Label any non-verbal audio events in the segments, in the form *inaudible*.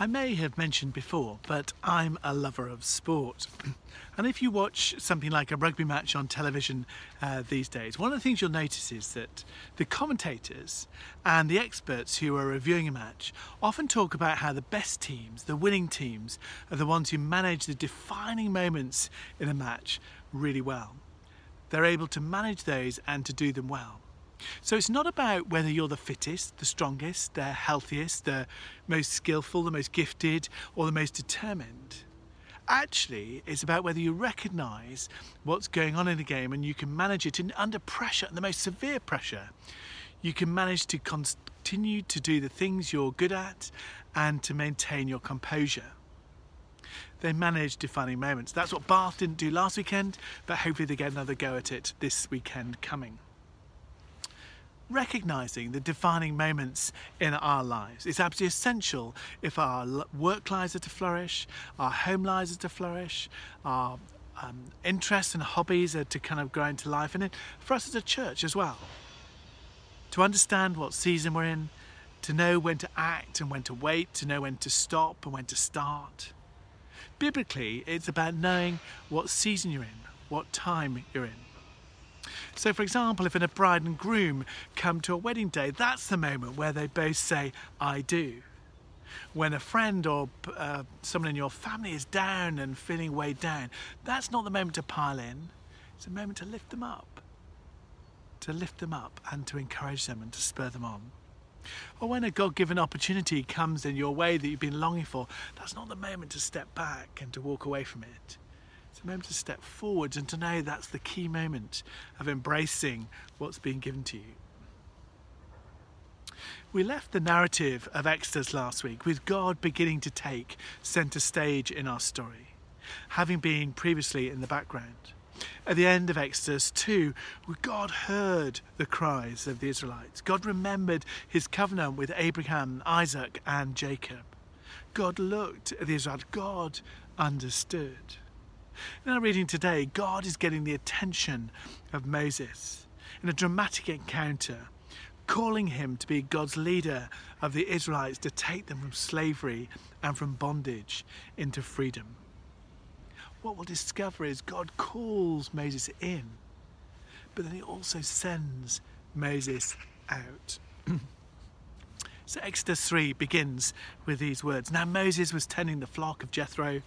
I may have mentioned before, but I'm a lover of sport. *clears throat* and if you watch something like a rugby match on television uh, these days, one of the things you'll notice is that the commentators and the experts who are reviewing a match often talk about how the best teams, the winning teams, are the ones who manage the defining moments in a match really well. They're able to manage those and to do them well. So it's not about whether you're the fittest, the strongest, the healthiest, the most skillful, the most gifted, or the most determined. Actually, it's about whether you recognise what's going on in a game and you can manage it in, under pressure, and the most severe pressure. You can manage to continue to do the things you're good at and to maintain your composure. They manage defining moments. That's what Bath didn't do last weekend, but hopefully they get another go at it this weekend coming recognizing the defining moments in our lives is absolutely essential if our work lives are to flourish, our home lives are to flourish, our um, interests and hobbies are to kind of grow into life, and for us as a church as well. To understand what season we're in, to know when to act and when to wait, to know when to stop and when to start. Biblically, it's about knowing what season you're in, what time you're in. So, for example, if a bride and groom come to a wedding day, that's the moment where they both say, I do. When a friend or uh, someone in your family is down and feeling weighed down, that's not the moment to pile in, it's a moment to lift them up. To lift them up and to encourage them and to spur them on. Or when a God given opportunity comes in your way that you've been longing for, that's not the moment to step back and to walk away from it. It's a moment to step forward and to know that's the key moment of embracing what's being given to you. We left the narrative of Exodus last week with God beginning to take centre stage in our story, having been previously in the background. At the end of Exodus 2, God heard the cries of the Israelites. God remembered his covenant with Abraham, Isaac, and Jacob. God looked at the Israelites. God understood. *laughs* In our reading today, God is getting the attention of Moses in a dramatic encounter, calling him to be God's leader of the Israelites to take them from slavery and from bondage into freedom. What we'll discover is God calls Moses in, but then he also sends Moses out. *clears throat* So Exodus 3 begins with these words Now Moses was tending the flock of Jethro,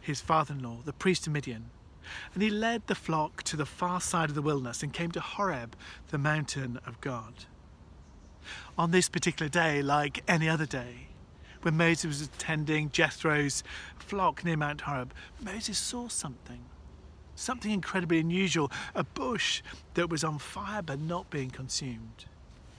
his father in law, the priest of Midian. And he led the flock to the far side of the wilderness and came to Horeb, the mountain of God. On this particular day, like any other day, when Moses was attending Jethro's flock near Mount Horeb, Moses saw something. Something incredibly unusual a bush that was on fire but not being consumed.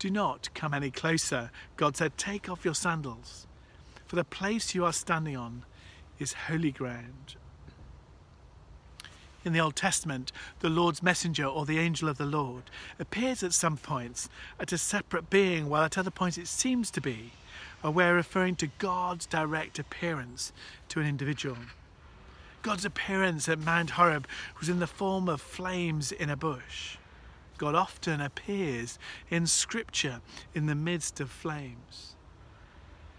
Do not come any closer. God said, Take off your sandals, for the place you are standing on is holy ground. In the Old Testament, the Lord's messenger or the angel of the Lord appears at some points as a separate being, while at other points it seems to be a way of referring to God's direct appearance to an individual. God's appearance at Mount Horeb was in the form of flames in a bush. God often appears in Scripture in the midst of flames.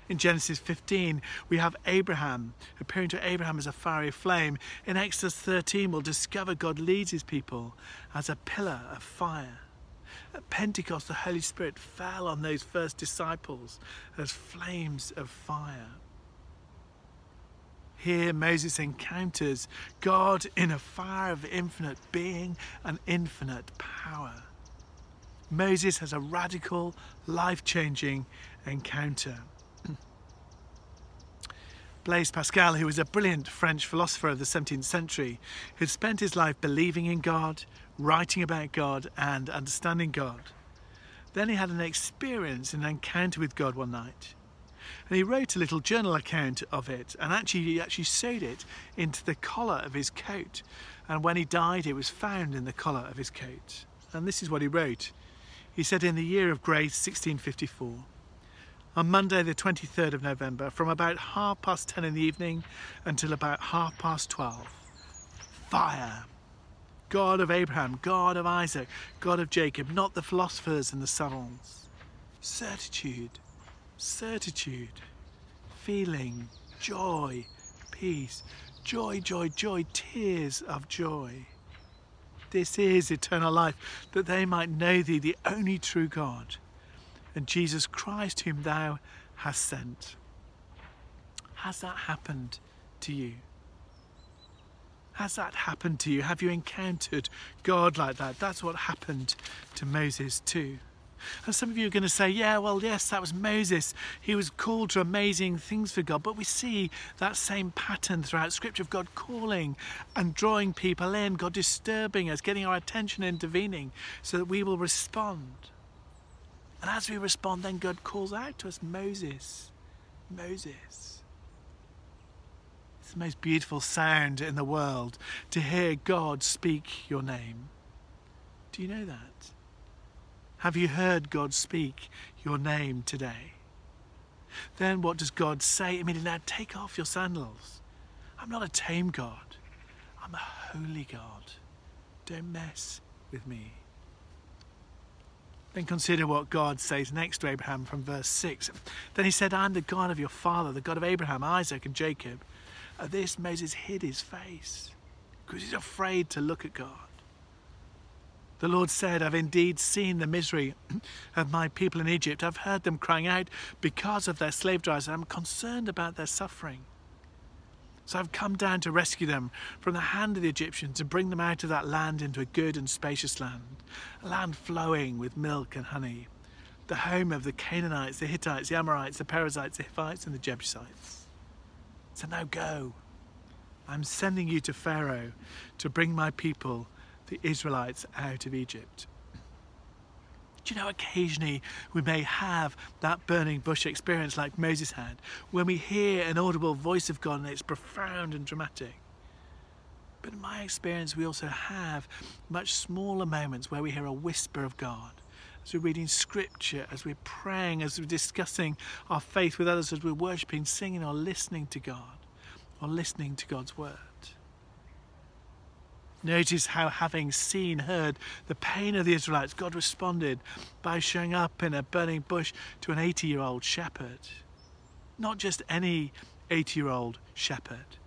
In Genesis 15, we have Abraham appearing to Abraham as a fiery flame. In Exodus 13, we'll discover God leads his people as a pillar of fire. At Pentecost, the Holy Spirit fell on those first disciples as flames of fire. Here, Moses encounters God in a fire of infinite being and infinite power. Moses has a radical, life changing encounter. *clears throat* Blaise Pascal, who was a brilliant French philosopher of the 17th century, had spent his life believing in God, writing about God, and understanding God. Then he had an experience, an encounter with God one night. And he wrote a little journal account of it and actually he actually sewed it into the collar of his coat. And when he died, it was found in the collar of his coat. And this is what he wrote. He said, In the year of grace 1654, on Monday, the 23rd of November, from about half past 10 in the evening until about half past 12, fire. God of Abraham, God of Isaac, God of Jacob, not the philosophers and the savants. Certitude, certitude, feeling, joy, peace, joy, joy, joy, tears of joy. This is eternal life, that they might know thee, the only true God, and Jesus Christ, whom thou hast sent. Has that happened to you? Has that happened to you? Have you encountered God like that? That's what happened to Moses too. And some of you are going to say, yeah, well, yes, that was Moses. He was called to amazing things for God. But we see that same pattern throughout Scripture of God calling and drawing people in, God disturbing us, getting our attention, intervening, so that we will respond. And as we respond, then God calls out to us Moses, Moses. It's the most beautiful sound in the world to hear God speak your name. Do you know that? Have you heard God speak your name today? Then what does God say? Immediately now take off your sandals. I'm not a tame God. I'm a holy God. Don't mess with me. Then consider what God says next to Abraham from verse 6. Then he said, I'm the God of your father, the God of Abraham, Isaac, and Jacob. At this, Moses hid his face because he's afraid to look at God. The Lord said, I've indeed seen the misery *clears throat* of my people in Egypt. I've heard them crying out because of their slave drivers. I'm concerned about their suffering. So I've come down to rescue them from the hand of the Egyptians and bring them out of that land into a good and spacious land, a land flowing with milk and honey, the home of the Canaanites, the Hittites, the Amorites, the Perizzites, the Hivites, and the Jebusites. So now go. I'm sending you to Pharaoh to bring my people, the Israelites, out of Egypt. Do you know, occasionally we may have that burning bush experience like Moses had, when we hear an audible voice of God and it's profound and dramatic. But in my experience, we also have much smaller moments where we hear a whisper of God. As we're reading scripture, as we're praying, as we're discussing our faith with others, as we're worshipping, singing, or listening to God, or listening to God's word. Notice how, having seen, heard the pain of the Israelites, God responded by showing up in a burning bush to an 80 year old shepherd. Not just any 80 year old shepherd.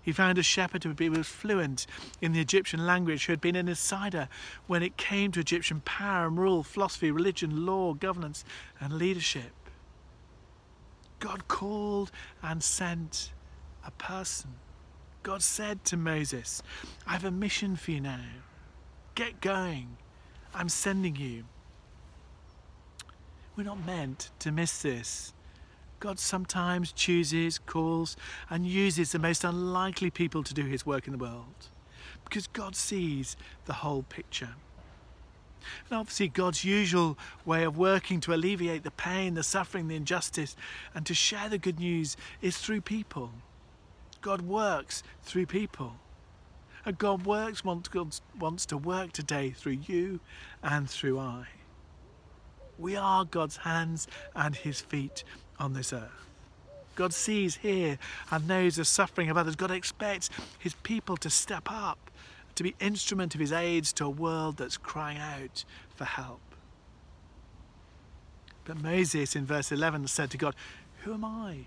He found a shepherd who was fluent in the Egyptian language, who had been an insider when it came to Egyptian power and rule, philosophy, religion, law, governance, and leadership. God called and sent a person God said to Moses, I have a mission for you now. Get going. I'm sending you. We're not meant to miss this. God sometimes chooses, calls, and uses the most unlikely people to do his work in the world because God sees the whole picture. And obviously, God's usual way of working to alleviate the pain, the suffering, the injustice, and to share the good news is through people. God works through people. And God works, wants, to work today through you and through I. We are God's hands and his feet on this earth. God sees, hears, and knows the suffering of others. God expects his people to step up, to be instrument of his aids to a world that's crying out for help. But Moses in verse 11 said to God, Who am I?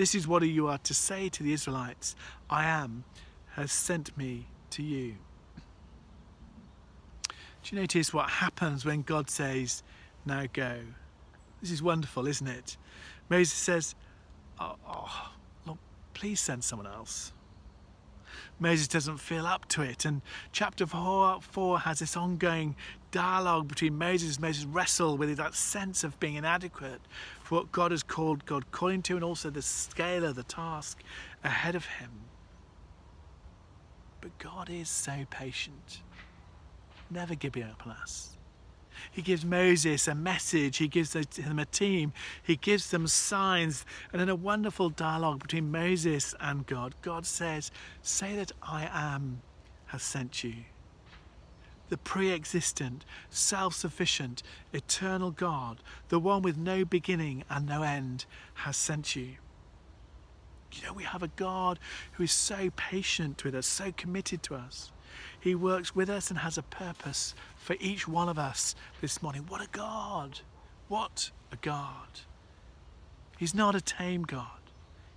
This is what you are to say to the Israelites I am has sent me to you. Do you notice what happens when God says, Now go? This is wonderful, isn't it? Moses says, oh, oh, please send someone else. Moses doesn't feel up to it. And chapter four, four has this ongoing dialogue between Moses. Moses wrestle with that sense of being inadequate what God has called God calling to, and also the scale of the task ahead of him. But God is so patient, never giving up on us. He gives Moses a message, he gives them a team, he gives them signs, and in a wonderful dialogue between Moses and God, God says, Say that I am has sent you. The pre existent, self sufficient, eternal God, the one with no beginning and no end, has sent you. You know, we have a God who is so patient with us, so committed to us. He works with us and has a purpose for each one of us this morning. What a God! What a God! He's not a tame God.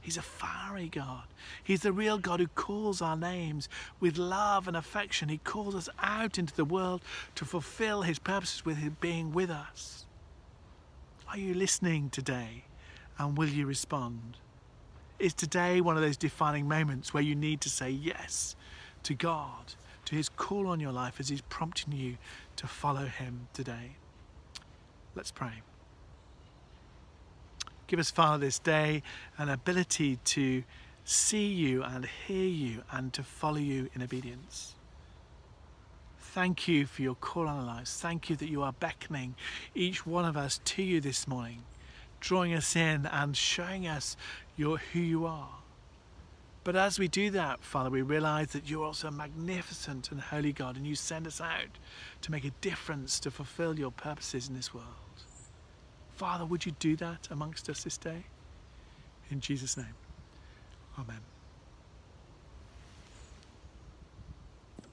He's a fiery God. He's the real God who calls our names with love and affection. He calls us out into the world to fulfill His purposes with Him being with us. Are you listening today? And will you respond? Is today one of those defining moments where you need to say yes to God to his call on your life as he's prompting you to follow him today. Let's pray. Give us, Father, this day an ability to see you and hear you and to follow you in obedience. Thank you for your call on our lives. Thank you that you are beckoning each one of us to you this morning, drawing us in and showing us your, who you are. But as we do that, Father, we realize that you're also a magnificent and holy God and you send us out to make a difference, to fulfill your purposes in this world. Father, would you do that amongst us this day? In Jesus' name, Amen.